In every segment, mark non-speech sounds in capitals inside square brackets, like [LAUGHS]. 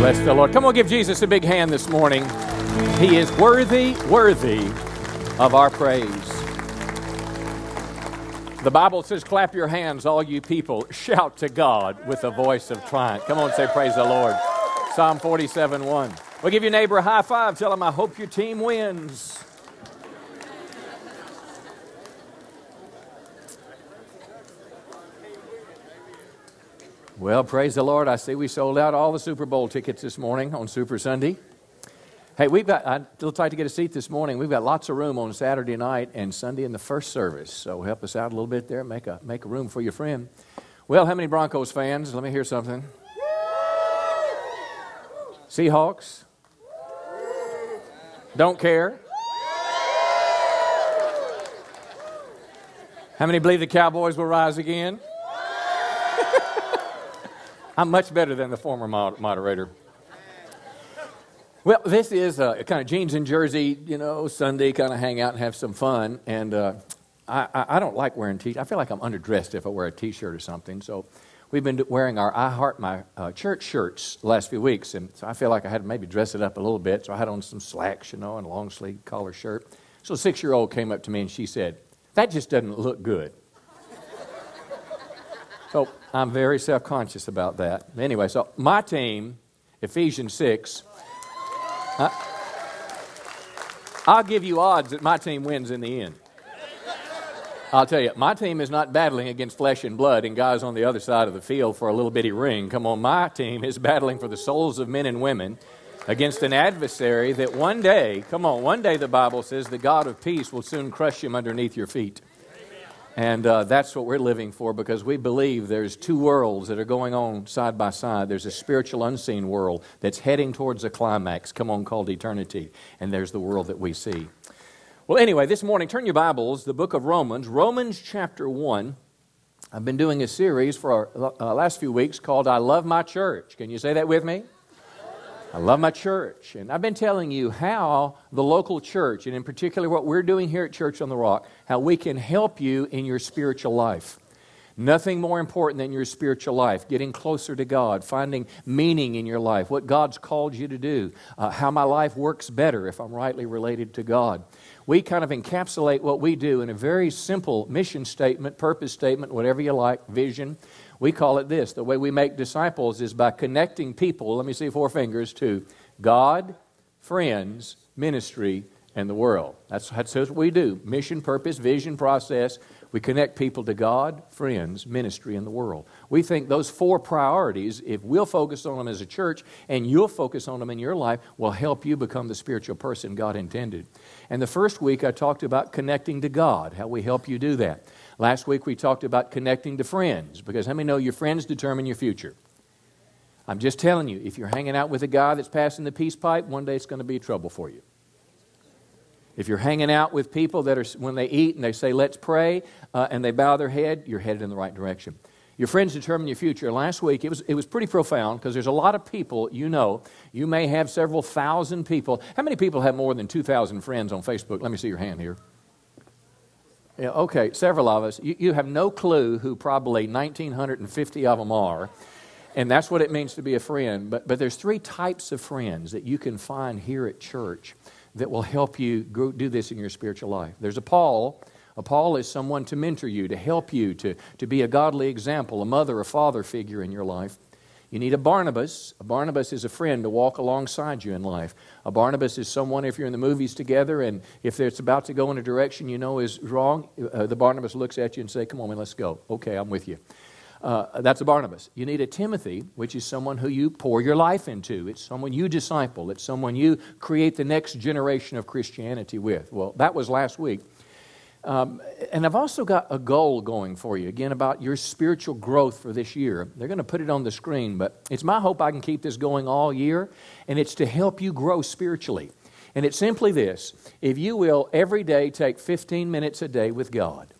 Bless the Lord. Come on, give Jesus a big hand this morning. He is worthy, worthy of our praise. The Bible says, Clap your hands, all you people. Shout to God with a voice of triumph. Come on, say, Praise the Lord. Psalm 47 1. We'll give your neighbor a high five. Tell him, I hope your team wins. Well, praise the Lord. I see we sold out all the Super Bowl tickets this morning on Super Sunday. Hey, we've got, a little tight to get a seat this morning. We've got lots of room on Saturday night and Sunday in the first service. So help us out a little bit there. Make a, make a room for your friend. Well, how many Broncos fans? Let me hear something. Seahawks? Don't care? How many believe the Cowboys will rise again? I'm much better than the former moderator. Well, this is a kind of jeans and jersey, you know, Sunday, kind of hang out and have some fun. And uh, I, I, don't like wearing t I feel like I'm underdressed if I wear a t shirt or something. So we've been wearing our I Heart My uh, Church shirts the last few weeks. And so I feel like I had to maybe dress it up a little bit. So I had on some slacks, you know, and a long sleeve collar shirt. So a six year old came up to me and she said, That just doesn't look good. So I'm very self conscious about that. Anyway, so my team, Ephesians 6, I'll give you odds that my team wins in the end. I'll tell you, my team is not battling against flesh and blood and guys on the other side of the field for a little bitty ring. Come on, my team is battling for the souls of men and women against an adversary that one day, come on, one day the Bible says the God of peace will soon crush him underneath your feet. And uh, that's what we're living for because we believe there's two worlds that are going on side by side. There's a spiritual unseen world that's heading towards a climax, come on, called eternity. And there's the world that we see. Well, anyway, this morning, turn your Bibles, the book of Romans, Romans chapter 1. I've been doing a series for our uh, last few weeks called I Love My Church. Can you say that with me? I love my church. And I've been telling you how the local church, and in particular what we're doing here at Church on the Rock, how we can help you in your spiritual life. Nothing more important than your spiritual life, getting closer to God, finding meaning in your life, what God's called you to do, uh, how my life works better if I'm rightly related to God. We kind of encapsulate what we do in a very simple mission statement, purpose statement, whatever you like, vision. We call it this the way we make disciples is by connecting people, let me see four fingers, to God, friends, ministry, and the world. That's, that's what we do mission, purpose, vision, process. We connect people to God, friends, ministry, and the world. We think those four priorities, if we'll focus on them as a church and you'll focus on them in your life, will help you become the spiritual person God intended. And the first week I talked about connecting to God, how we help you do that. Last week we talked about connecting to friends because how many know your friends determine your future? I'm just telling you, if you're hanging out with a guy that's passing the peace pipe, one day it's going to be trouble for you. If you're hanging out with people that are, when they eat and they say, let's pray, uh, and they bow their head, you're headed in the right direction. Your friends determine your future. Last week, it was, it was pretty profound because there's a lot of people you know. You may have several thousand people. How many people have more than 2,000 friends on Facebook? Let me see your hand here. Yeah, okay, several of us. You, you have no clue who probably 1,950 of them are. And that's what it means to be a friend. But, but there's three types of friends that you can find here at church that will help you do this in your spiritual life. There's a Paul. A Paul is someone to mentor you, to help you, to, to be a godly example, a mother, a father figure in your life. You need a Barnabas. A Barnabas is a friend to walk alongside you in life. A Barnabas is someone, if you're in the movies together and if it's about to go in a direction you know is wrong, uh, the Barnabas looks at you and say, Come on, man, let's go. Okay, I'm with you. Uh, that's a Barnabas. You need a Timothy, which is someone who you pour your life into. It's someone you disciple. It's someone you create the next generation of Christianity with. Well, that was last week. Um, and I've also got a goal going for you, again, about your spiritual growth for this year. They're going to put it on the screen, but it's my hope I can keep this going all year, and it's to help you grow spiritually. And it's simply this if you will every day take 15 minutes a day with God.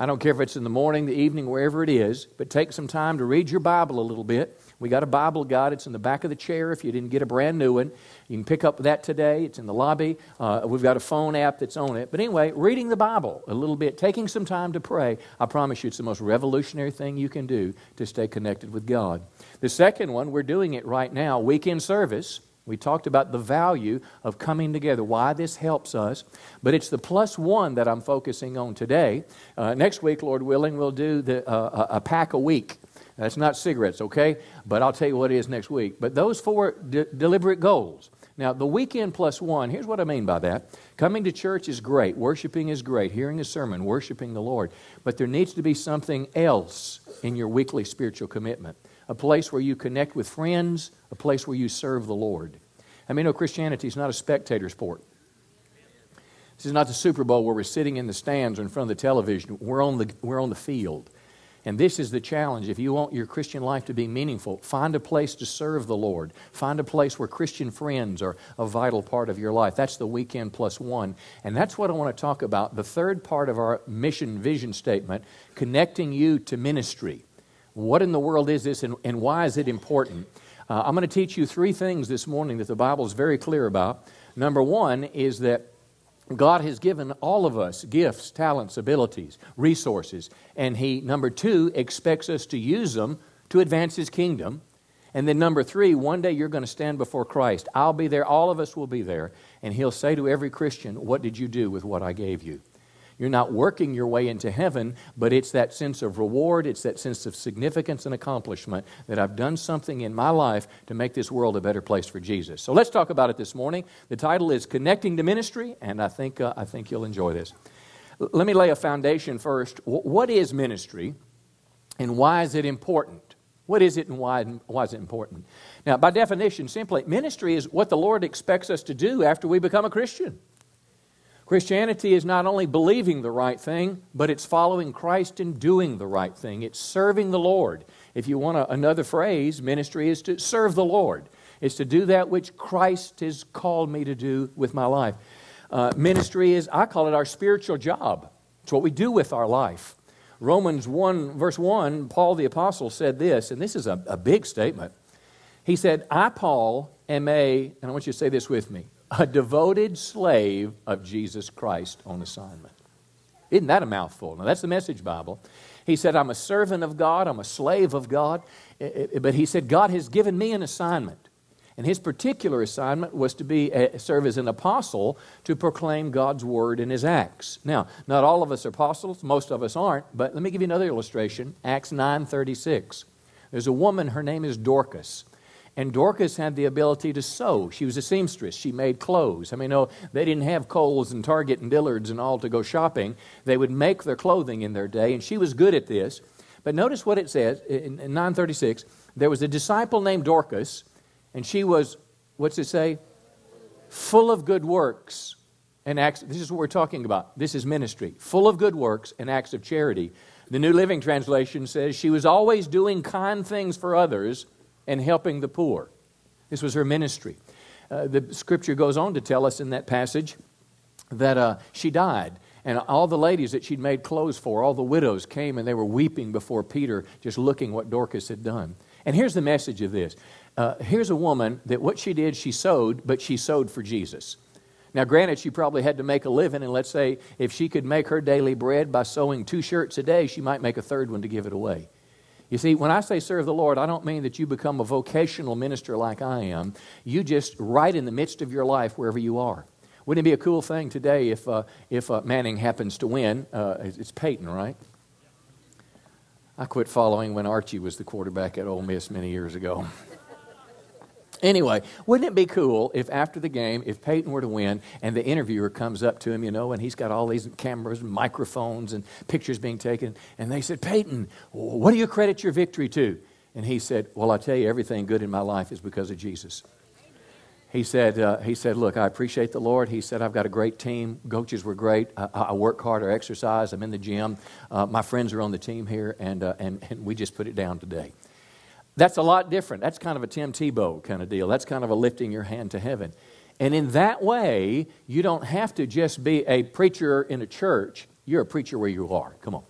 I don't care if it's in the morning, the evening, wherever it is, but take some time to read your Bible a little bit. We got a Bible guide. It's in the back of the chair if you didn't get a brand new one. You can pick up that today. It's in the lobby. Uh, we've got a phone app that's on it. But anyway, reading the Bible a little bit, taking some time to pray, I promise you it's the most revolutionary thing you can do to stay connected with God. The second one, we're doing it right now, weekend service. We talked about the value of coming together, why this helps us. But it's the plus one that I'm focusing on today. Uh, next week, Lord willing, we'll do the, uh, a pack a week. That's not cigarettes, okay? But I'll tell you what it is next week. But those four de- deliberate goals. Now, the weekend plus one, here's what I mean by that. Coming to church is great, worshiping is great, hearing a sermon, worshiping the Lord. But there needs to be something else in your weekly spiritual commitment a place where you connect with friends, a place where you serve the Lord. I mean, no, Christianity is not a spectator sport. This is not the Super Bowl where we're sitting in the stands or in front of the television. We're on the, we're on the field. And this is the challenge. If you want your Christian life to be meaningful, find a place to serve the Lord. Find a place where Christian friends are a vital part of your life. That's the weekend plus one. And that's what I want to talk about. The third part of our mission vision statement connecting you to ministry. What in the world is this and, and why is it important? Uh, I'm going to teach you three things this morning that the Bible is very clear about. Number one is that God has given all of us gifts, talents, abilities, resources, and He, number two, expects us to use them to advance His kingdom. And then, number three, one day you're going to stand before Christ. I'll be there, all of us will be there, and He'll say to every Christian, What did you do with what I gave you? You're not working your way into heaven, but it's that sense of reward, it's that sense of significance and accomplishment that I've done something in my life to make this world a better place for Jesus. So let's talk about it this morning. The title is Connecting to Ministry, and I think, uh, I think you'll enjoy this. L- let me lay a foundation first. W- what is ministry, and why is it important? What is it and why, why is it important? Now, by definition, simply, ministry is what the Lord expects us to do after we become a Christian. Christianity is not only believing the right thing, but it's following Christ and doing the right thing. It's serving the Lord. If you want a, another phrase, ministry is to serve the Lord. It's to do that which Christ has called me to do with my life. Uh, ministry is, I call it our spiritual job. It's what we do with our life. Romans 1, verse 1, Paul the Apostle said this, and this is a, a big statement. He said, I, Paul, am a, and I want you to say this with me, a devoted slave of Jesus Christ on assignment. Isn't that a mouthful? Now, that's the Message Bible. He said, I'm a servant of God, I'm a slave of God. But he said, God has given me an assignment. And his particular assignment was to be a, serve as an apostle to proclaim God's word in his acts. Now, not all of us are apostles, most of us aren't, but let me give you another illustration. Acts 9:36. There's a woman, her name is Dorcas. And Dorcas had the ability to sew. She was a seamstress. She made clothes. I mean, no, they didn't have Kohl's and Target and Dillard's and all to go shopping. They would make their clothing in their day, and she was good at this. But notice what it says in 936. There was a disciple named Dorcas, and she was, what's it say? Full of good works and acts. This is what we're talking about. This is ministry. Full of good works and acts of charity. The New Living Translation says she was always doing kind things for others and helping the poor. This was her ministry. Uh, the scripture goes on to tell us in that passage that uh, she died. And all the ladies that she'd made clothes for, all the widows came and they were weeping before Peter, just looking what Dorcas had done. And here's the message of this uh, here's a woman that what she did, she sewed, but she sewed for Jesus. Now, granted, she probably had to make a living, and let's say if she could make her daily bread by sewing two shirts a day, she might make a third one to give it away. You see, when I say serve the Lord, I don't mean that you become a vocational minister like I am. You just, right in the midst of your life, wherever you are. Wouldn't it be a cool thing today if, uh, if uh, Manning happens to win? Uh, it's Peyton, right? I quit following when Archie was the quarterback at Ole Miss many years ago. [LAUGHS] Anyway, wouldn't it be cool if after the game, if Peyton were to win and the interviewer comes up to him, you know, and he's got all these cameras and microphones and pictures being taken, and they said, Peyton, what do you credit your victory to? And he said, Well, I tell you, everything good in my life is because of Jesus. He said, uh, he said, Look, I appreciate the Lord. He said, I've got a great team. Coaches were great. I, I work hard, I exercise, I'm in the gym. Uh, my friends are on the team here, and, uh, and, and we just put it down today. That's a lot different. That's kind of a Tim Tebow kind of deal. That's kind of a lifting your hand to heaven. And in that way, you don't have to just be a preacher in a church. You're a preacher where you are. Come on.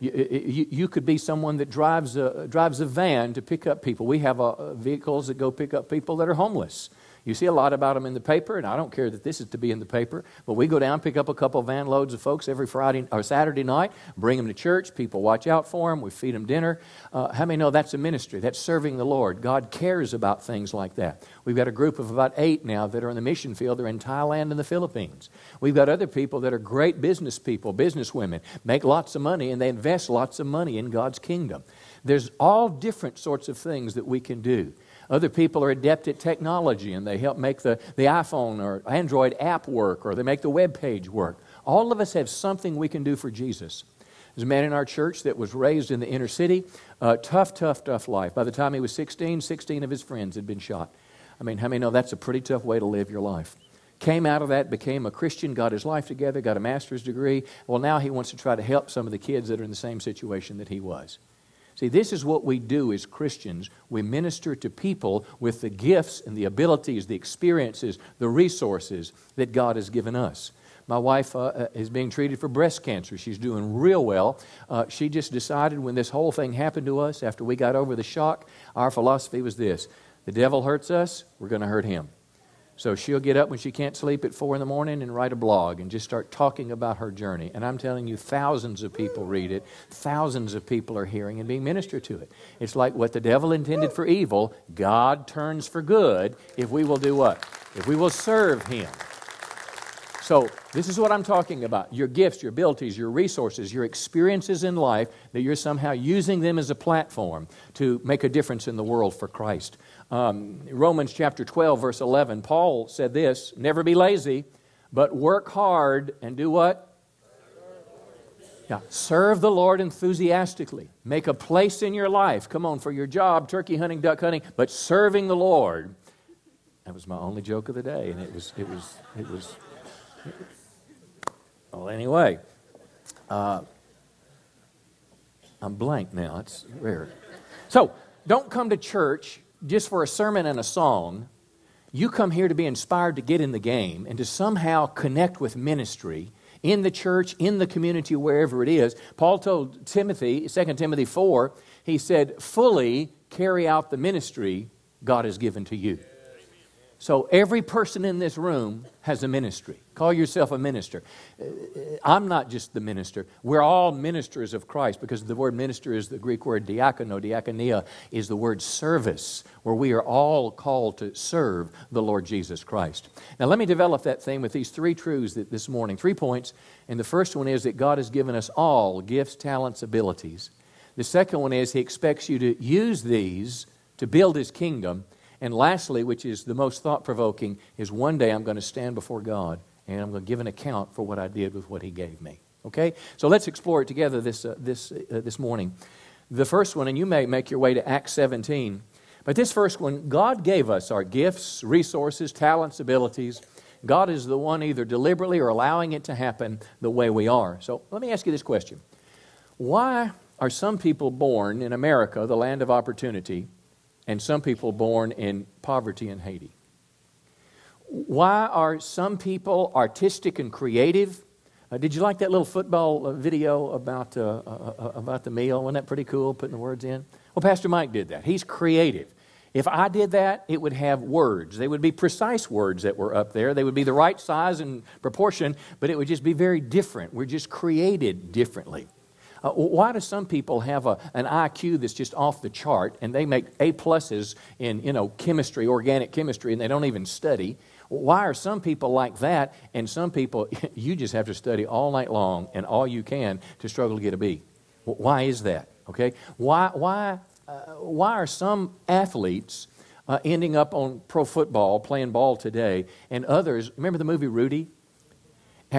You, you, you could be someone that drives a, drives a van to pick up people. We have uh, vehicles that go pick up people that are homeless. You see a lot about them in the paper, and I don't care that this is to be in the paper, but we go down, pick up a couple van loads of folks every Friday or Saturday night, bring them to church. People watch out for them. We feed them dinner. Uh, how many know that's a ministry? That's serving the Lord. God cares about things like that. We've got a group of about eight now that are in the mission field. They're in Thailand and the Philippines. We've got other people that are great business people, business women, make lots of money, and they invest lots of money in God's kingdom. There's all different sorts of things that we can do. Other people are adept at technology and they help make the, the iPhone or Android app work or they make the web page work. All of us have something we can do for Jesus. There's a man in our church that was raised in the inner city. Uh, tough, tough, tough life. By the time he was 16, 16 of his friends had been shot. I mean, how many know that's a pretty tough way to live your life? Came out of that, became a Christian, got his life together, got a master's degree. Well, now he wants to try to help some of the kids that are in the same situation that he was. See, this is what we do as Christians. We minister to people with the gifts and the abilities, the experiences, the resources that God has given us. My wife uh, uh, is being treated for breast cancer. She's doing real well. Uh, she just decided when this whole thing happened to us, after we got over the shock, our philosophy was this the devil hurts us, we're going to hurt him. So she'll get up when she can't sleep at four in the morning and write a blog and just start talking about her journey. And I'm telling you, thousands of people read it, thousands of people are hearing and being ministered to it. It's like what the devil intended for evil, God turns for good if we will do what? If we will serve him. So, this is what I'm talking about your gifts, your abilities, your resources, your experiences in life, that you're somehow using them as a platform to make a difference in the world for Christ. Um, Romans chapter 12, verse 11, Paul said this Never be lazy, but work hard and do what? Yeah, serve the Lord enthusiastically. Make a place in your life. Come on, for your job, turkey hunting, duck hunting, but serving the Lord. That was my only joke of the day, and it was, it was, it was. Well, anyway, uh, I'm blank now. It's rare. So, don't come to church just for a sermon and a song. You come here to be inspired to get in the game and to somehow connect with ministry in the church, in the community, wherever it is. Paul told Timothy, 2 Timothy 4, he said, fully carry out the ministry God has given to you. So every person in this room has a ministry. Call yourself a minister. Uh, I'm not just the minister. We're all ministers of Christ because the word minister is the Greek word diakono. Diakonia is the word service, where we are all called to serve the Lord Jesus Christ. Now, let me develop that theme with these three truths this morning, three points. And the first one is that God has given us all gifts, talents, abilities. The second one is He expects you to use these to build His kingdom. And lastly, which is the most thought provoking, is one day I'm going to stand before God and I'm going to give an account for what I did with what He gave me. Okay? So let's explore it together this, uh, this, uh, this morning. The first one, and you may make your way to Acts 17, but this first one, God gave us our gifts, resources, talents, abilities. God is the one either deliberately or allowing it to happen the way we are. So let me ask you this question Why are some people born in America, the land of opportunity, and some people born in poverty in Haiti? Why are some people artistic and creative? Uh, did you like that little football uh, video about, uh, uh, uh, about the meal? Wasn't that pretty cool, putting the words in? Well, Pastor Mike did that. He's creative. If I did that, it would have words. They would be precise words that were up there. They would be the right size and proportion, but it would just be very different. We're just created differently. Uh, why do some people have a, an IQ that's just off the chart and they make A pluses in you know chemistry, organic chemistry, and they don't even study? Why are some people like that and some people [LAUGHS] you just have to study all night long and all you can to struggle to get a B? Why is that? Okay, why why uh, why are some athletes uh, ending up on pro football playing ball today and others? Remember the movie Rudy?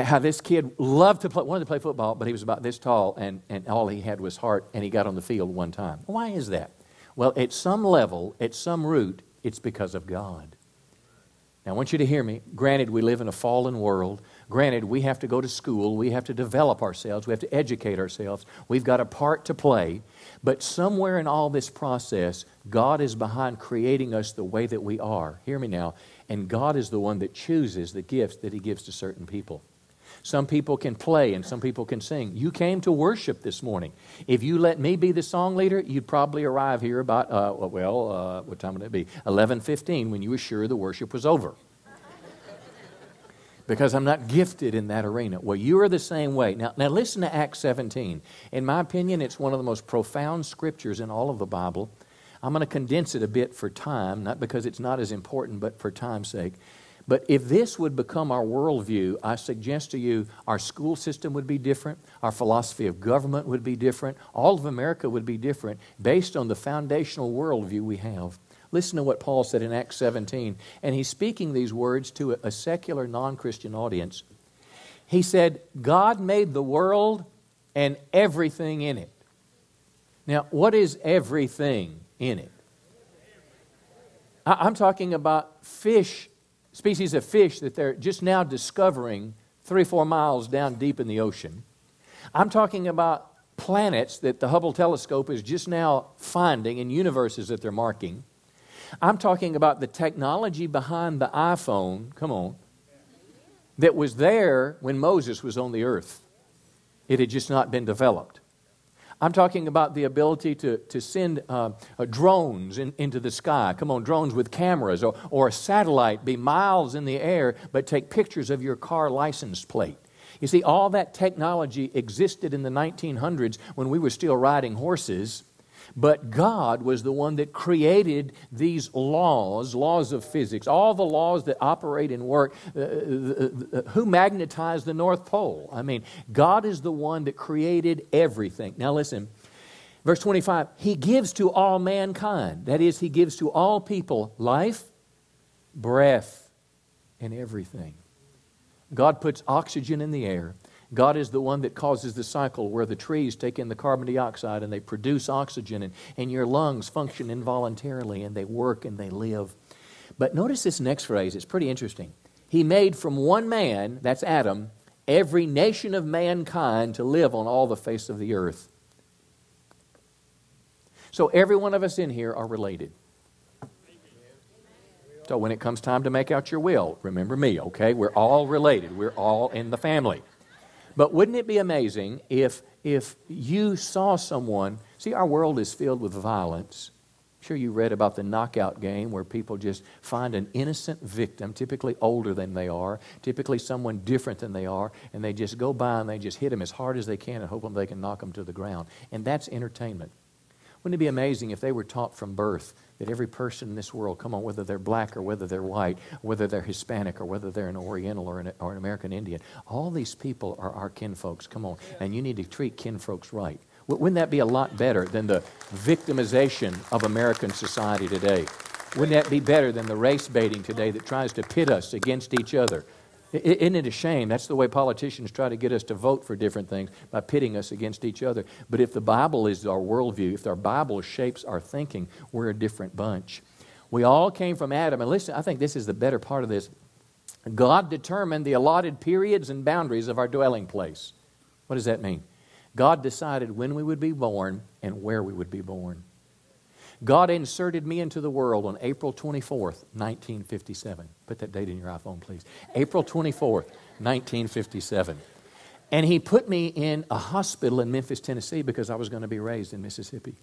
How this kid loved to play, wanted to play football, but he was about this tall, and, and all he had was heart, and he got on the field one time. Why is that? Well, at some level, at some root, it's because of God. Now, I want you to hear me. Granted, we live in a fallen world. Granted, we have to go to school. We have to develop ourselves. We have to educate ourselves. We've got a part to play. But somewhere in all this process, God is behind creating us the way that we are. Hear me now. And God is the one that chooses the gifts that He gives to certain people. Some people can play and some people can sing. You came to worship this morning. If you let me be the song leader, you'd probably arrive here about, uh, well, uh, what time would it be? 11.15 when you were sure the worship was over. because I'm not gifted in that arena. Well, you are the same way. Now, now listen to Acts 17. In my opinion, it's one of the most profound scriptures in all of the Bible. I'm going to condense it a bit for time, not because it's not as important, but for time's sake. But if this would become our worldview, I suggest to you our school system would be different, our philosophy of government would be different, all of America would be different based on the foundational worldview we have. Listen to what Paul said in Acts 17, and he's speaking these words to a, secular non Christian audience. He said, God made the world and everything in it. Now, what is everything in it? I'm talking about fish species of fish that they're just now discovering three, four miles down deep in the ocean. I'm talking about planets that the Hubble telescope is just now finding and universes that they're marking. I'm talking about the technology behind the iPhone, come on, that was there when Moses was on the earth. It had just not been developed. I'm talking about the ability to, to send uh, uh, drones in, into the sky. Come on, drones with cameras, or, or a satellite be miles in the air, but take pictures of your car license plate. You see, all that technology existed in the 1900s when we were still riding horses but God was the one that created these laws, laws of physics, all the laws that operate and work. Uh, uh, uh, who magnetized the North Pole? I mean, God is the one that created everything. Now, listen. Verse 25, He gives to all mankind. That is, He gives to all people life, breath, and everything. God puts oxygen in the air. God is the one that causes the cycle where the trees take in the carbon dioxide and they produce oxygen, and, and your lungs function involuntarily and they work and they live. But notice this next phrase, it's pretty interesting. He made from one man, that's Adam, every nation of mankind to live on all the face of the earth. So every one of us in here are related. So when it comes time to make out your will, remember me, okay? We're all related. We're all in the family. But wouldn't it be amazing if, if you saw someone? See, our world is filled with violence. I'm sure you read about the knockout game where people just find an innocent victim, typically older than they are, typically someone different than they are, and they just go by and they just hit them as hard as they can and hope they can knock them to the ground. And that's entertainment. Wouldn't it be amazing if they were taught from birth that every person in this world, come on, whether they're black or whether they're white, whether they're Hispanic or whether they're an Oriental or an, or an American Indian, all these people are our kinfolks, come on, and you need to treat kinfolks right. Wouldn't that be a lot better than the victimization of American society today? Wouldn't that be better than the race baiting today that tries to pit us against each other? Isn't it a shame? That's the way politicians try to get us to vote for different things by pitting us against each other. But if the Bible is our worldview, if our Bible shapes our thinking, we're a different bunch. We all came from Adam. And listen, I think this is the better part of this. God determined the allotted periods and boundaries of our dwelling place. What does that mean? God decided when we would be born and where we would be born. God inserted me into the world on April 24th, 1957. Put that date in your iPhone, please. April 24th, 1957. And He put me in a hospital in Memphis, Tennessee, because I was going to be raised in Mississippi.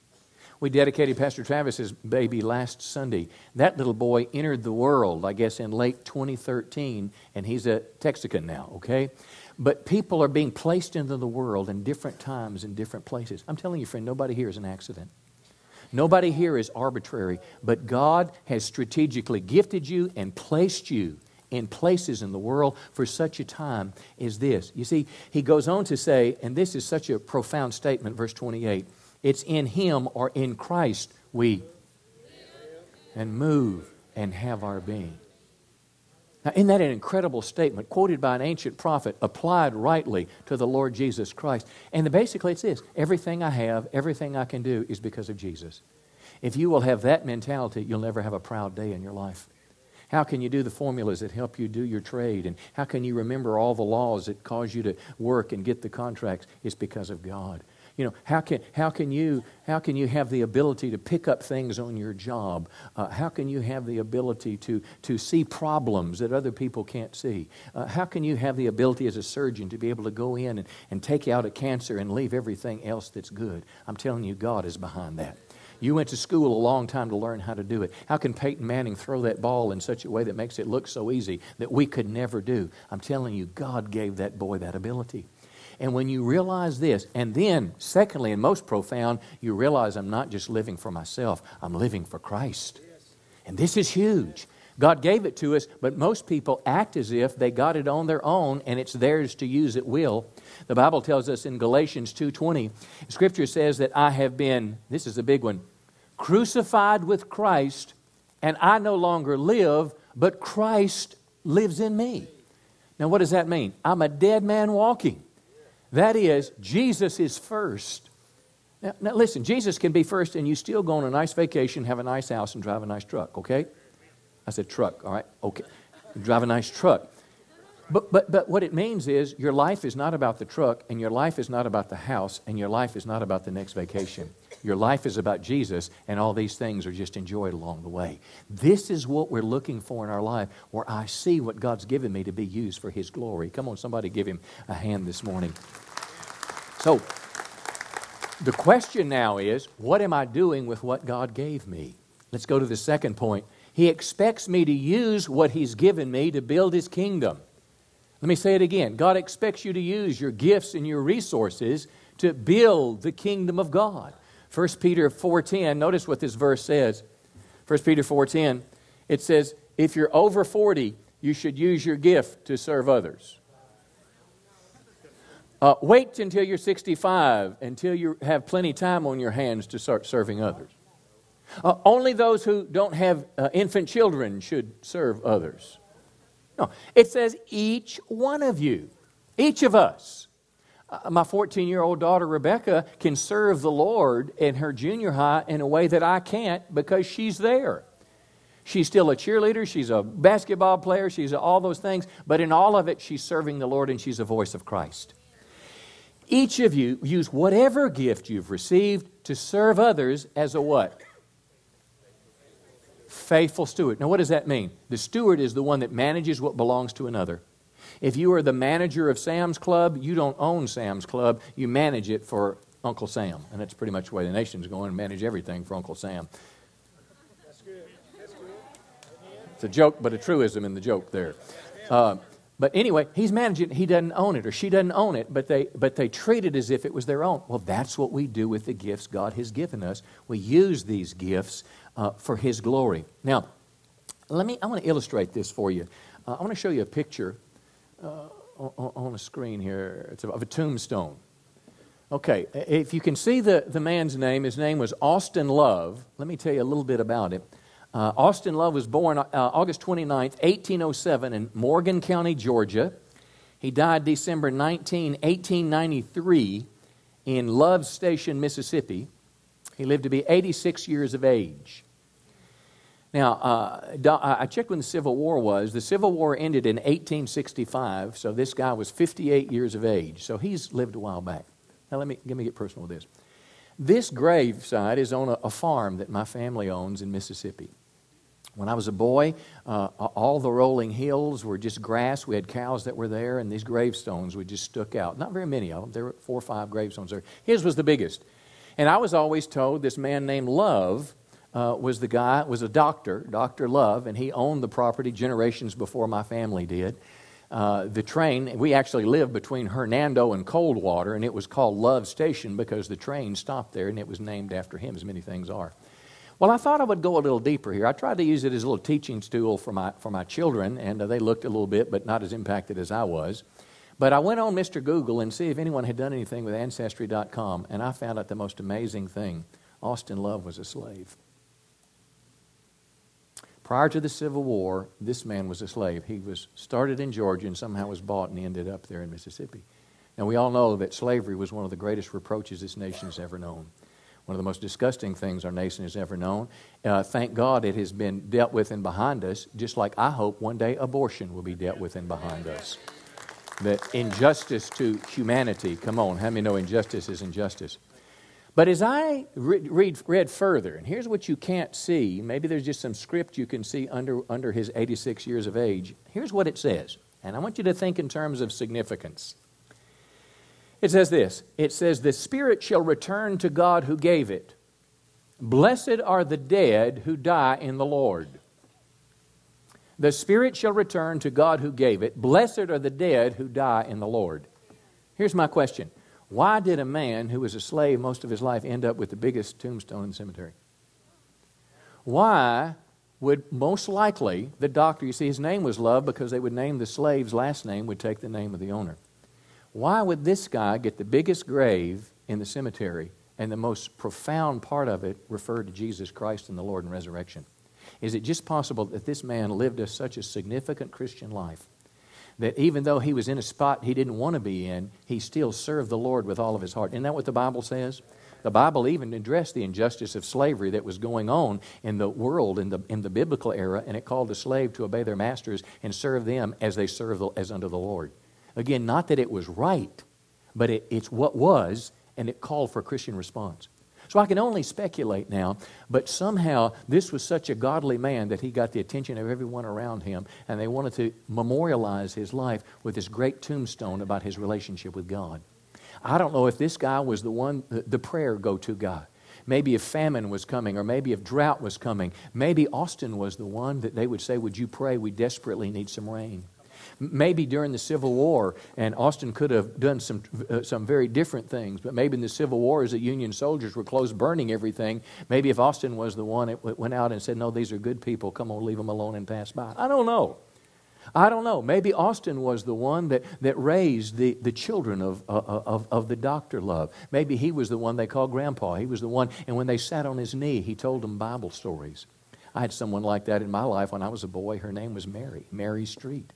We dedicated Pastor Travis's baby last Sunday. That little boy entered the world, I guess, in late 2013, and he's a Texican now, okay? But people are being placed into the world in different times in different places. I'm telling you, friend, nobody here is an accident. Nobody here is arbitrary, but God has strategically gifted you and placed you in places in the world for such a time as this. You see, he goes on to say, and this is such a profound statement, verse 28 it's in him or in Christ we and move and have our being. Now, isn't that an incredible statement quoted by an ancient prophet, applied rightly to the Lord Jesus Christ? And basically, it's this everything I have, everything I can do is because of Jesus. If you will have that mentality, you'll never have a proud day in your life. How can you do the formulas that help you do your trade? And how can you remember all the laws that cause you to work and get the contracts? It's because of God. You know, how can, how can, you, how can you have the ability to pick up things on your job? Uh, how can you have the ability to, to see problems that other people can't see? Uh, how can you have the ability as a surgeon to be able to go in and, and take out a cancer and leave everything else that's good? I'm telling you, God is behind that. You went to school a long time to learn how to do it. How can Peyton Manning throw that ball in such a way that makes it look so easy that we could never do? I'm telling you, God gave that boy that ability. And when you realize this, and then, secondly, and most profound, you realize I'm not just living for myself, I'm living for Christ. And this is huge. God gave it to us, but most people act as if they got it on their own and it's theirs to use at will. The Bible tells us in Galatians 2:20, scripture says that I have been, this is a big one, crucified with Christ, and I no longer live, but Christ lives in me. Now what does that mean? I'm a dead man walking. That is, Jesus is first. Now, now, listen, Jesus can be first and you still go on a nice vacation, have a nice house, and drive a nice truck, okay? I said truck, all right? Okay. Drive a nice truck. But, but, but what it means is your life is not about the truck, and your life is not about the house, and your life is not about the next vacation. Your life is about Jesus, and all these things are just enjoyed along the way. This is what we're looking for in our life, where I see what God's given me to be used for His glory. Come on, somebody give Him a hand this morning. So, the question now is what am I doing with what God gave me? Let's go to the second point. He expects me to use what He's given me to build His kingdom. Let me say it again. God expects you to use your gifts and your resources to build the kingdom of God. 1 Peter 4:10, notice what this verse says. 1 Peter 4:10, it says, "If you're over 40, you should use your gift to serve others." Uh, wait until you're 65, until you have plenty time on your hands to start serving others. Uh, only those who don't have uh, infant children should serve others. No, it says each one of you, each of us. Uh, my 14 year old daughter Rebecca can serve the Lord in her junior high in a way that I can't because she's there. She's still a cheerleader, she's a basketball player, she's all those things, but in all of it, she's serving the Lord and she's a voice of Christ. Each of you use whatever gift you've received to serve others as a what? Faithful steward. Now, what does that mean? The steward is the one that manages what belongs to another. If you are the manager of Sam's Club, you don't own Sam's Club, you manage it for Uncle Sam. And that's pretty much the way the nation's going manage everything for Uncle Sam. That's good. That's good. It's a joke, but a truism in the joke there. Uh, but anyway, he's managing. He doesn't own it, or she doesn't own it, but they, but they treat it as if it was their own. Well, that's what we do with the gifts God has given us. We use these gifts uh, for His glory. Now, let me, I want to illustrate this for you. Uh, I want to show you a picture uh, on, a screen here it's of a tombstone. Okay, if you can see the, the man's name, his name was Austin Love. Let me tell you a little bit about it. Uh, Austin Love was born uh, August 29, 1807, in Morgan County, Georgia. He died December 19, 1893, in Love Station, Mississippi. He lived to be 86 years of age. Now, uh, I checked when the Civil War was. The Civil War ended in 1865, so this guy was 58 years of age. So he's lived a while back. Now, let me, let me get personal with this. This graveside is on a, a farm that my family owns in Mississippi. When I was a boy, uh, all the rolling hills were just grass. We had cows that were there, and these gravestones would just stuck out. Not very many of them. There were four or five gravestones there. His was the biggest. And I was always told this man named Love uh, was the guy, was a doctor, Dr. Love, and he owned the property generations before my family did. Uh, the train, we actually lived between Hernando and Coldwater, and it was called Love Station because the train stopped there, and it was named after him, as many things are. Well, I thought I would go a little deeper here. I tried to use it as a little teaching tool for my, for my children, and uh, they looked a little bit, but not as impacted as I was. But I went on Mr. Google and see if anyone had done anything with Ancestry.com, and I found out the most amazing thing. Austin Love was a slave. Prior to the Civil War, this man was a slave. He was started in Georgia and somehow was bought and ended up there in Mississippi. Now, we all know that slavery was one of the greatest reproaches this nation has ever known one of the most disgusting things our nation has ever known. Uh, thank God it has been dealt with and behind us, just like I hope one day abortion will be dealt with and behind us. The injustice to humanity. Come on, how many know injustice is injustice? But as I read, read, read further, and here's what you can't see, maybe there's just some script you can see under, under his 86 years of age. Here's what it says, and I want you to think in terms of significance. It says this It says, The Spirit shall return to God who gave it. Blessed are the dead who die in the Lord. The Spirit shall return to God who gave it. Blessed are the dead who die in the Lord. Here's my question why did a man who was a slave most of his life end up with the biggest tombstone in the cemetery? Why would most likely the doctor, you see, his name was Love because they would name the slave's last name, would take the name of the owner. Why would this guy get the biggest grave in the cemetery and the most profound part of it referred to Jesus Christ and the Lord and resurrection? Is it just possible that this man lived a, such a significant Christian life that even though he was in a spot he didn't want to be in, he still served the Lord with all of his heart. Isn't that what the Bible says? The Bible even addressed the injustice of slavery that was going on in the world in the, in the biblical era, and it called the slave to obey their masters and serve them as they serve the, as under the Lord. Again, not that it was right, but it, it's what was, and it called for Christian response. So I can only speculate now, but somehow this was such a godly man that he got the attention of everyone around him, and they wanted to memorialize his life with this great tombstone about his relationship with God. I don't know if this guy was the one, the prayer go to guy. Maybe if famine was coming, or maybe if drought was coming. Maybe Austin was the one that they would say, Would you pray? We desperately need some rain maybe during the Civil War, and Austin could have done some, uh, some very different things, but maybe in the Civil War, as the Union soldiers were close burning everything, maybe if Austin was the one that went out and said, No, these are good people, come on, leave them alone and pass by. I don't know. I don't know. Maybe Austin was the one that, that raised the, the children of, uh, uh, of, of the doctor love. Maybe he was the one they called grandpa. He was the one, and when they sat on his knee, he told them Bible stories. I had someone like that in my life when I was a boy. Her name was Mary, Mary Street.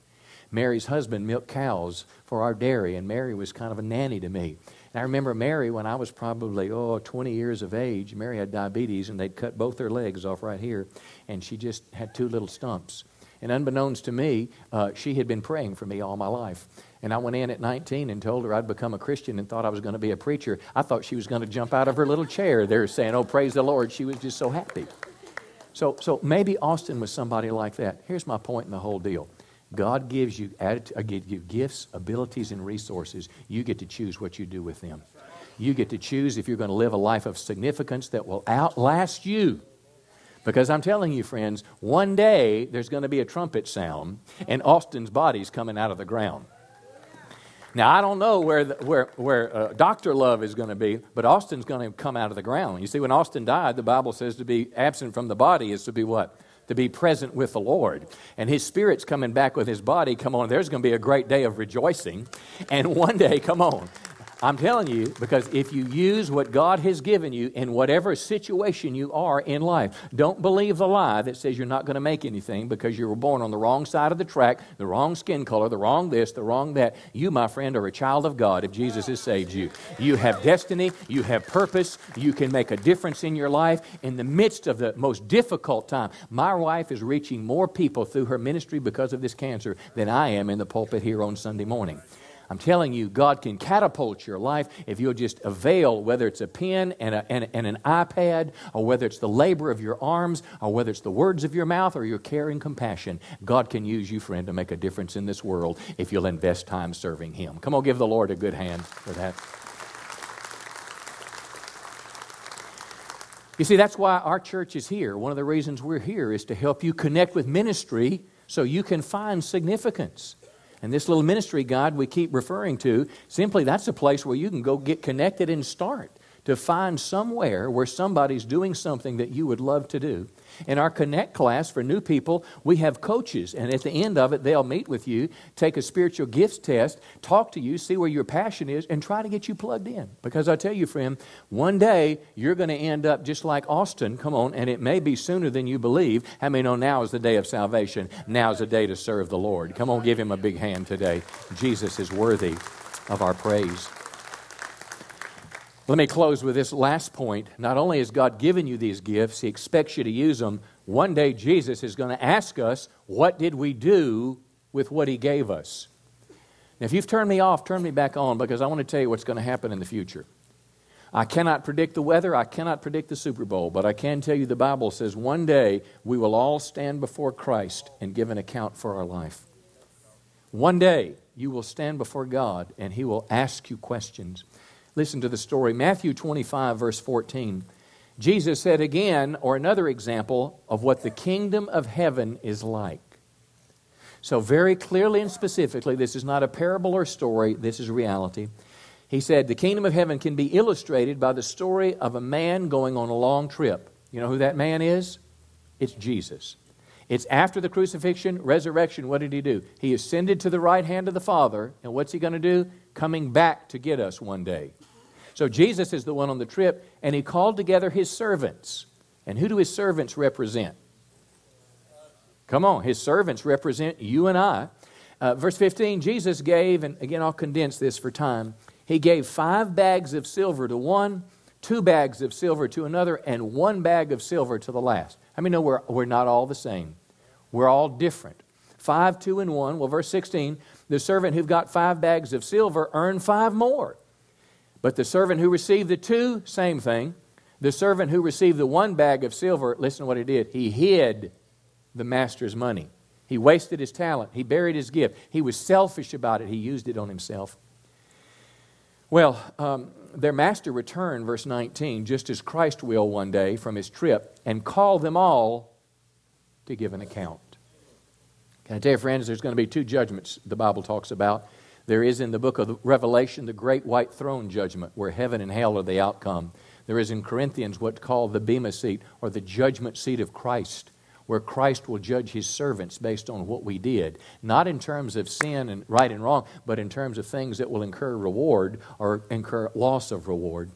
Mary's husband milked cows for our dairy, and Mary was kind of a nanny to me. And I remember Mary when I was probably, oh, 20 years of age. Mary had diabetes, and they'd cut both her legs off right here, and she just had two little stumps. And unbeknownst to me, uh, she had been praying for me all my life. And I went in at 19 and told her I'd become a Christian and thought I was going to be a preacher. I thought she was going to jump out of her little chair there saying, Oh, praise the Lord. She was just so happy. So, so maybe Austin was somebody like that. Here's my point in the whole deal God gives uh, you gifts, abilities, and resources. You get to choose what you do with them. You get to choose if you're going to live a life of significance that will outlast you. Because I'm telling you, friends, one day there's going to be a trumpet sound and Austin's body's coming out of the ground. Now, I don't know where, the, where, where uh, Dr. Love is going to be, but Austin's going to come out of the ground. You see, when Austin died, the Bible says to be absent from the body is to be what? To be present with the Lord. And his spirit's coming back with his body. Come on, there's going to be a great day of rejoicing. And one day, come on, I'm telling you, because if you use what God has given you in whatever situation you are in life, don't believe the lie that says you're not going to make anything because you were born on the wrong side of the track, the wrong skin color, the wrong this, the wrong that. You, my friend, are a child of God if Jesus has saved you. You have destiny, you have purpose, you can make a difference in your life in the midst of the most difficult time. My wife is reaching more people through her ministry because of this cancer than I am in the pulpit here on Sunday morning. I'm telling you, God can catapult your life if you'll just avail, whether it's a pen and, a, and, and, an iPad, or whether it's the labor of your arms, or whether it's the words of your mouth, or your care and compassion. God can use you, friend, to make a difference in this world if you'll invest time serving Him. Come on, give the Lord a good hand for that. You see, that's why our church is here. One of the reasons we're here is to help you connect with ministry so you can find significance. And this little ministry guide we keep referring to, simply that's a place where you can go get connected and start to find somewhere where somebody's doing something that you would love to do. In our Connect class for new people, we have coaches, and at the end of it, they'll meet with you, take a spiritual gifts test, talk to you, see where your passion is, and try to get you plugged in. Because I tell you, friend, one day you're going to end up just like Austin, come on, and it may be sooner than you believe. How many know now is the day of salvation? Now is the day to serve the Lord. Come on, give him a big hand today. Jesus is worthy of our praise. Let me close with this last point. Not only has God given you these gifts, He expects you to use them. One day, Jesus is going to ask us, What did we do with what He gave us? Now, if you've turned me off, turn me back on because I want to tell you what's going to happen in the future. I cannot predict the weather, I cannot predict the Super Bowl, but I can tell you the Bible says one day we will all stand before Christ and give an account for our life. One day you will stand before God and He will ask you questions. Listen to the story. Matthew 25, verse 14. Jesus said again, or another example of what the kingdom of heaven is like. So, very clearly and specifically, this is not a parable or story, this is reality. He said, The kingdom of heaven can be illustrated by the story of a man going on a long trip. You know who that man is? It's Jesus. It's after the crucifixion, resurrection. What did he do? He ascended to the right hand of the Father, and what's he going to do? Coming back to get us one day. So Jesus is the one on the trip, and he called together his servants. And who do his servants represent? Come on, his servants represent you and I. Uh, verse 15, Jesus gave, and again I'll condense this for time, he gave five bags of silver to one, two bags of silver to another, and one bag of silver to the last. I mean, no, we're, we're not all the same. We're all different. Five, two, and one. Well, verse 16, the servant who got five bags of silver earned five more. But the servant who received the two, same thing. The servant who received the one bag of silver, listen to what he did. He hid the master's money. He wasted his talent. He buried his gift. He was selfish about it. He used it on himself. Well, um, their master returned, verse 19, just as Christ will one day from his trip, and call them all to give an account. Can I tell you, friends, there's going to be two judgments the Bible talks about. There is in the book of Revelation the great white throne judgment, where heaven and hell are the outcome. There is in Corinthians what's called the Bema seat, or the judgment seat of Christ where Christ will judge his servants based on what we did, not in terms of sin and right and wrong, but in terms of things that will incur reward or incur loss of reward.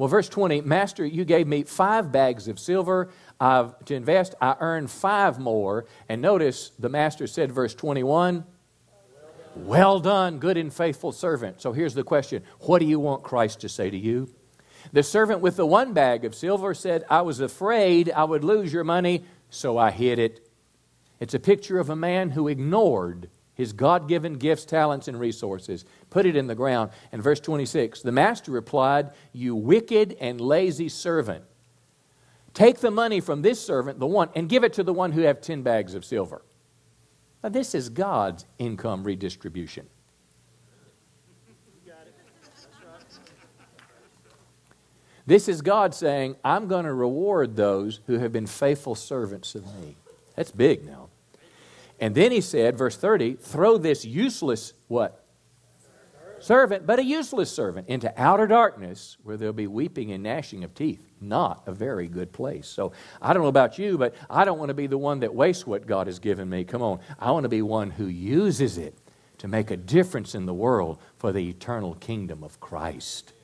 Well, verse 20, Master, you gave me five bags of silver I've, to invest. I earned five more. And notice the master said, verse 21, Well done, good and faithful servant. So here's the question What do you want Christ to say to you? The servant with the one bag of silver said, I was afraid I would lose your money, so I hid it. It's a picture of a man who ignored his God given gifts, talents, and resources, put it in the ground. And verse 26 the master replied, You wicked and lazy servant. Take the money from this servant, the one, and give it to the one who have 10 bags of silver. Now, this is God's income redistribution. This is God saying, I'm going to reward those who have been faithful servants of me. That's big now. And then he said, verse 30, throw this useless what? Servant, but a useless servant, into outer darkness where there'll be weeping and gnashing of teeth. Not a very good place. So I don't know about you, but I don't want to be the one that wastes what God has given me. Come on. I want to be one who uses it to make a difference in the world for the eternal kingdom of Christ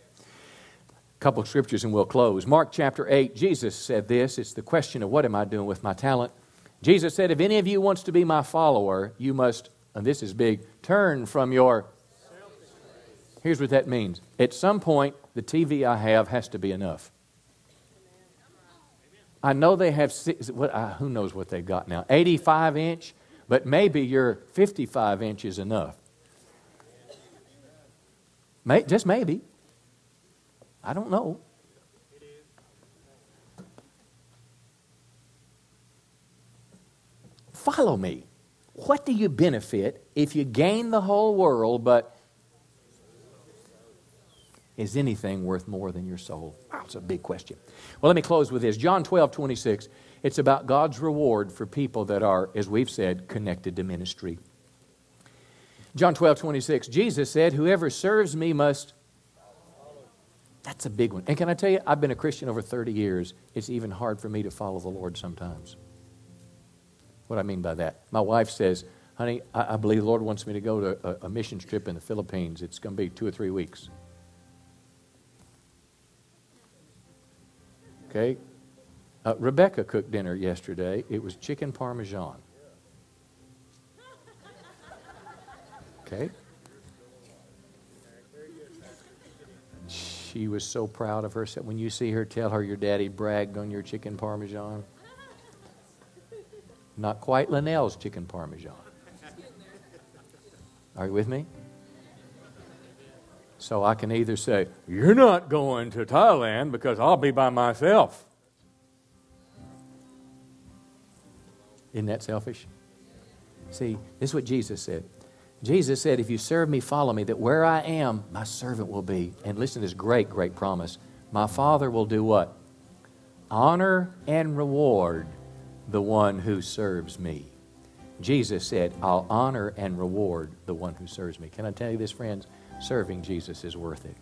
A couple of scriptures and we'll close. Mark chapter 8, Jesus said this. It's the question of what am I doing with my talent? Jesus said, If any of you wants to be my follower, you must, and this is big, turn from your. Here's what that means. At some point, the TV I have has to be enough. I know they have, six, what, who knows what they've got now, 85 inch, but maybe your 55 inch is enough. May, just maybe. I don't know. Follow me. What do you benefit if you gain the whole world, but is anything worth more than your soul? That's a big question. Well, let me close with this. John 12, 26. It's about God's reward for people that are, as we've said, connected to ministry. John 12, 26. Jesus said, Whoever serves me must that's a big one. And can I tell you, I've been a Christian over 30 years. It's even hard for me to follow the Lord sometimes. What I mean by that? My wife says, honey, I, I believe the Lord wants me to go to a, a mission trip in the Philippines. It's going to be two or three weeks. Okay? Uh, Rebecca cooked dinner yesterday. It was chicken parmesan. Okay? she was so proud of her. So when you see her, tell her your daddy bragged on your chicken parmesan. Not quite Linnell's chicken parmesan. Are you with me? So I can either say, You're not going to Thailand because I'll be by myself. Isn't that selfish? See, this is what Jesus said. Jesus said, If you serve me, follow me, that where I am, my servant will be. And listen to this great, great promise. My Father will do what? Honor and reward the one who serves me. Jesus said, I'll honor and reward the one who serves me. Can I tell you this, friends? Serving Jesus is worth it.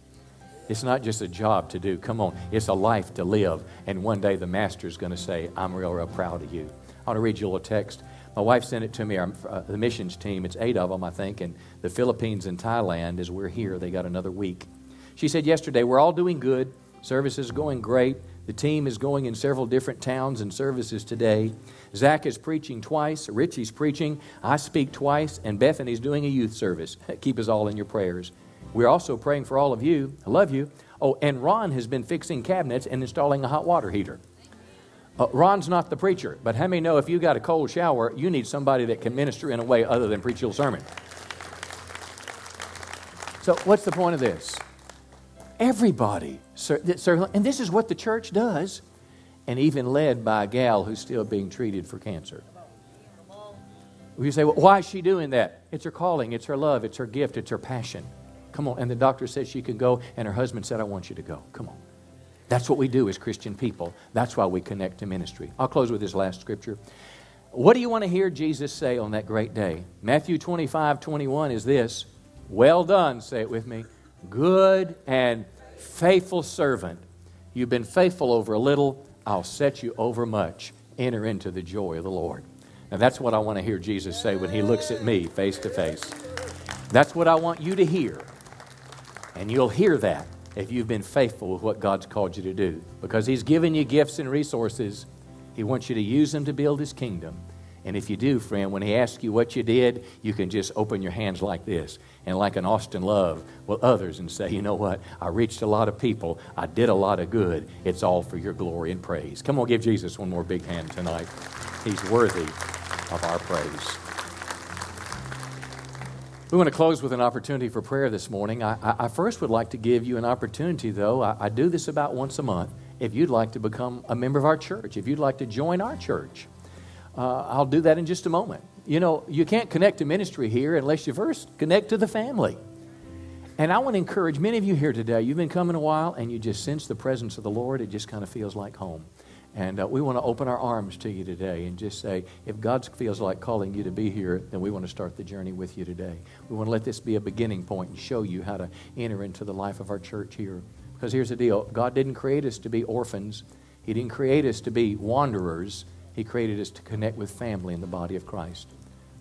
It's not just a job to do. Come on, it's a life to live. And one day the master's going to say, I'm real, real proud of you. I want to read you a little text. My wife sent it to me, our, uh, the missions team. It's eight of them, I think, and the Philippines and Thailand, as we're here, they got another week. She said yesterday, We're all doing good. Service is going great. The team is going in several different towns and services today. Zach is preaching twice, Richie's preaching, I speak twice, and Bethany's doing a youth service. [LAUGHS] Keep us all in your prayers. We're also praying for all of you. I love you. Oh, and Ron has been fixing cabinets and installing a hot water heater. Uh, Ron's not the preacher, but how many know if you got a cold shower, you need somebody that can minister in a way other than preach your sermon? So, what's the point of this? Everybody, and this is what the church does, and even led by a gal who's still being treated for cancer. You say, well, why is she doing that? It's her calling, it's her love, it's her gift, it's her passion. Come on. And the doctor said she can go, and her husband said, I want you to go. Come on. That's what we do as Christian people. That's why we connect to ministry. I'll close with this last scripture. What do you want to hear Jesus say on that great day? Matthew 25, 21 is this Well done, say it with me. Good and faithful servant. You've been faithful over a little, I'll set you over much. Enter into the joy of the Lord. Now, that's what I want to hear Jesus say when he looks at me face to face. That's what I want you to hear and you'll hear that if you've been faithful with what God's called you to do. Because He's given you gifts and resources, He wants you to use them to build His kingdom. And if you do, friend, when He asks you what you did, you can just open your hands like this and like an Austin Love with others and say, you know what? I reached a lot of people. I did a lot of good. It's all for your glory and praise. Come on, give Jesus one more big hand tonight. He's worthy of our praise. We want to close with an opportunity for prayer this morning. I, I, I first would like to give you an opportunity, though. I, I, do this about once a month. If you'd like to become a member of our church, if you'd like to join our church, uh, I'll do that in just a moment. You know, you can't connect to ministry here unless you first connect to the family. And I want to encourage many of you here today, you've been coming a while and you just sense the presence of the Lord. It just kind of feels like home. And uh, we want to open our arms to you today and just say, if God feels like calling you to be here, then we want to start the journey with you today. We want to let this be a beginning point and show you how to enter into the life of our church here. Because here's the deal God didn't create us to be orphans, He didn't create us to be wanderers. He created us to connect with family in the body of Christ.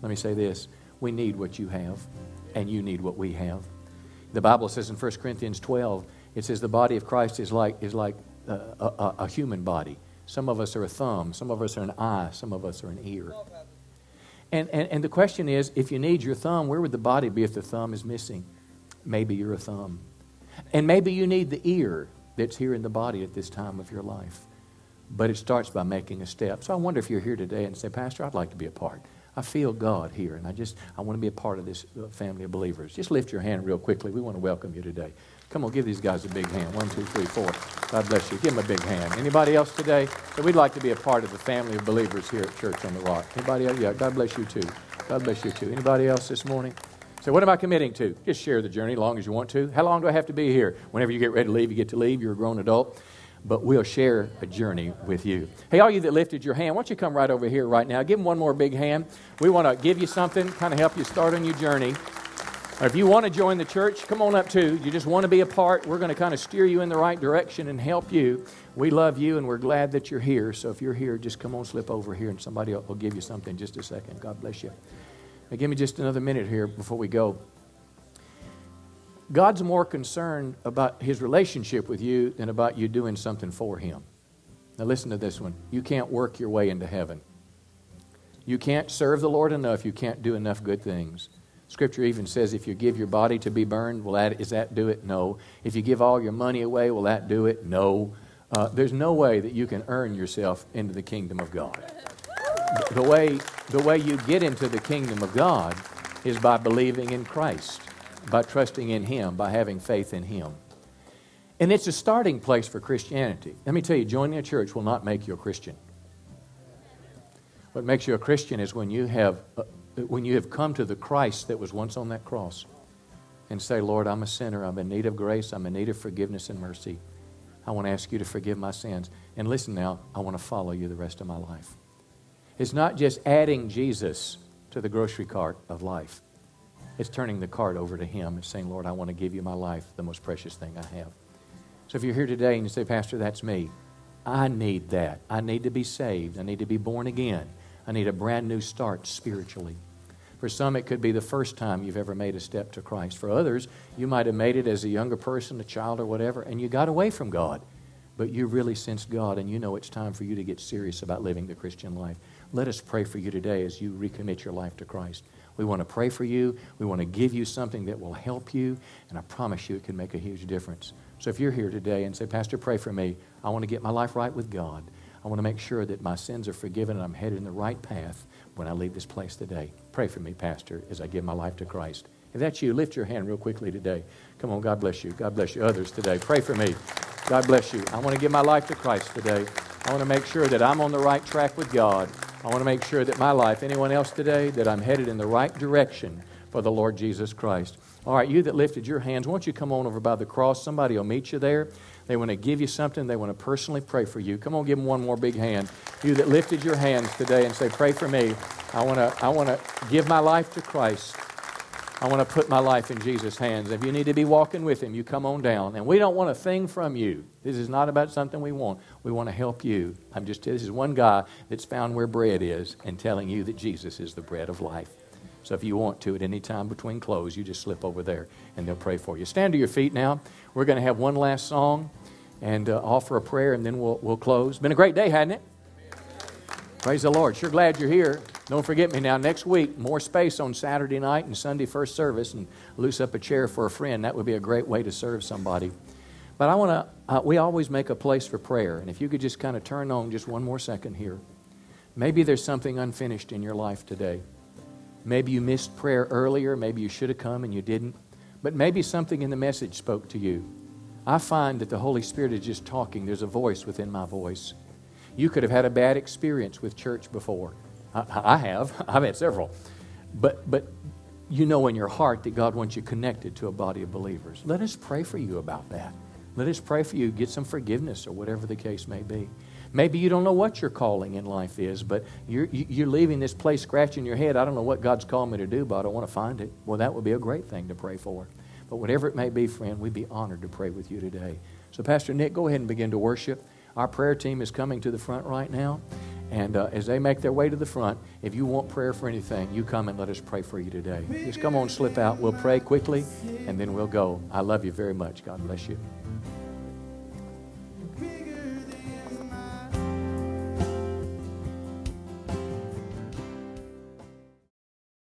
Let me say this we need what you have, and you need what we have. The Bible says in 1 Corinthians 12, it says the body of Christ is like, is like a, a, a human body. Some of us are a thumb. Some of us are an eye. Some of us are an ear. And, and, and the question is if you need your thumb, where would the body be if the thumb is missing? Maybe you're a thumb. And maybe you need the ear that's here in the body at this time of your life. But it starts by making a step. So I wonder if you're here today and say, Pastor, I'd like to be a part. I feel God here, and I just I want to be a part of this uh, family of believers. Just lift your hand real quickly. We want to welcome you today. Come on, give these guys a big hand. One, two, three, four. God bless you. Give them a big hand. Anybody else today? So we'd like to be a part of the family of believers here at Church on the Rock. Anybody else? Yeah, God bless you too. God bless you too. Anybody else this morning? So what am I committing to? Just share the journey as long as you want to. How long do I have to be here? Whenever you get ready to leave, you get to leave. You're a grown adult. But we'll share a journey with you. Hey, all you that lifted your hand, why don't you come right over here right now? Give them one more big hand. We want to give you something, kind of help you start on your journey. Or if you want to join the church, come on up too. You just want to be a part. We're going to kind of steer you in the right direction and help you. We love you and we're glad that you're here. So if you're here, just come on, slip over here and somebody will give you something in just a second. God bless you. Now, give me just another minute here before we go. God's more concerned about his relationship with you than about you doing something for him. Now, listen to this one. You can't work your way into heaven. You can't serve the Lord enough. You can't do enough good things. Scripture even says if you give your body to be burned, will that, is that do it? No. If you give all your money away, will that do it? No. Uh, there's no way that you can earn yourself into the kingdom of God. The way, the way you get into the kingdom of God is by believing in Christ. By trusting in Him, by having faith in Him. And it's a starting place for Christianity. Let me tell you, joining a church will not make you a Christian. What makes you a Christian is when you have, uh, when you have come to the Christ that was once on that cross and say, Lord, I'm a sinner. I'm in need of grace. I'm in need of forgiveness and mercy. I want to ask you to forgive my sins. And listen now, I want to follow you the rest of my life. It's not just adding Jesus to the grocery cart of life, it's turning the cart over to Him and saying, Lord, I want to give you my life, the most precious thing I have. So if you're here today and you say, Pastor, that's me, I need that. I need to be saved. I need to be born again. I need a brand new start spiritually. For some, it could be the first time you've ever made a step to Christ. For others, you might have made it as a younger person, a child, or whatever, and you got away from God. But you really sensed God, and you know it's time for you to get serious about living the Christian life. Let us pray for you today as you recommit your life to Christ. We want to pray for you. We want to give you something that will help you, and I promise you it can make a huge difference. So if you're here today and say, Pastor, pray for me, I want to get my life right with God. I want to make sure that my sins are forgiven and I'm headed in the right path when I leave this place today. Pray for me, Pastor, as I give my life to Christ. If that's you, lift your hand real quickly today. Come on, God bless you. God bless you. Others today. Pray for me. God bless you. I want to give my life to Christ today. I want to make sure that I'm on the right track with God. I want to make sure that my life, anyone else today, that I'm headed in the right direction for the Lord Jesus Christ. All right, you that lifted your hands, won't you come on over by the cross? Somebody will meet you there. They want to give you something. They want to personally pray for you. Come on, give them one more big hand. You that lifted your hands today and say, Pray for me. I want to, I want to give my life to Christ. I want to put my life in Jesus' hands. If you need to be walking with Him, you come on down. And we don't want a thing from you. This is not about something we want. We want to help you. I'm just, this is one guy that's found where bread is and telling you that Jesus is the bread of life. So if you want to, at any time between close, you just slip over there and they'll pray for you. Stand to your feet now. We're going to have one last song and uh, offer a prayer, and then we'll, we'll close. Been a great day, hadn't it? Praise the Lord. Sure glad you're here. Don't forget me now. Next week, more space on Saturday night and Sunday first service, and loose up a chair for a friend. That would be a great way to serve somebody. But I want to, uh, we always make a place for prayer. And if you could just kind of turn on just one more second here. Maybe there's something unfinished in your life today. Maybe you missed prayer earlier. Maybe you should have come and you didn't. But maybe something in the message spoke to you. I find that the Holy Spirit is just talking. There's a voice within my voice. You could have had a bad experience with church before. I, I have. [LAUGHS] I've had several. But, but you know in your heart that God wants you connected to a body of believers. Let us pray for you about that. Let us pray for you, get some forgiveness or whatever the case may be. Maybe you don't know what your calling in life is, but you're, you're leaving this place scratching your head. I don't know what God's called me to do, but I want to find it. Well, that would be a great thing to pray for. But whatever it may be, friend, we'd be honored to pray with you today. So, Pastor Nick, go ahead and begin to worship. Our prayer team is coming to the front right now. And uh, as they make their way to the front, if you want prayer for anything, you come and let us pray for you today. Just come on, slip out. We'll pray quickly, and then we'll go. I love you very much. God bless you.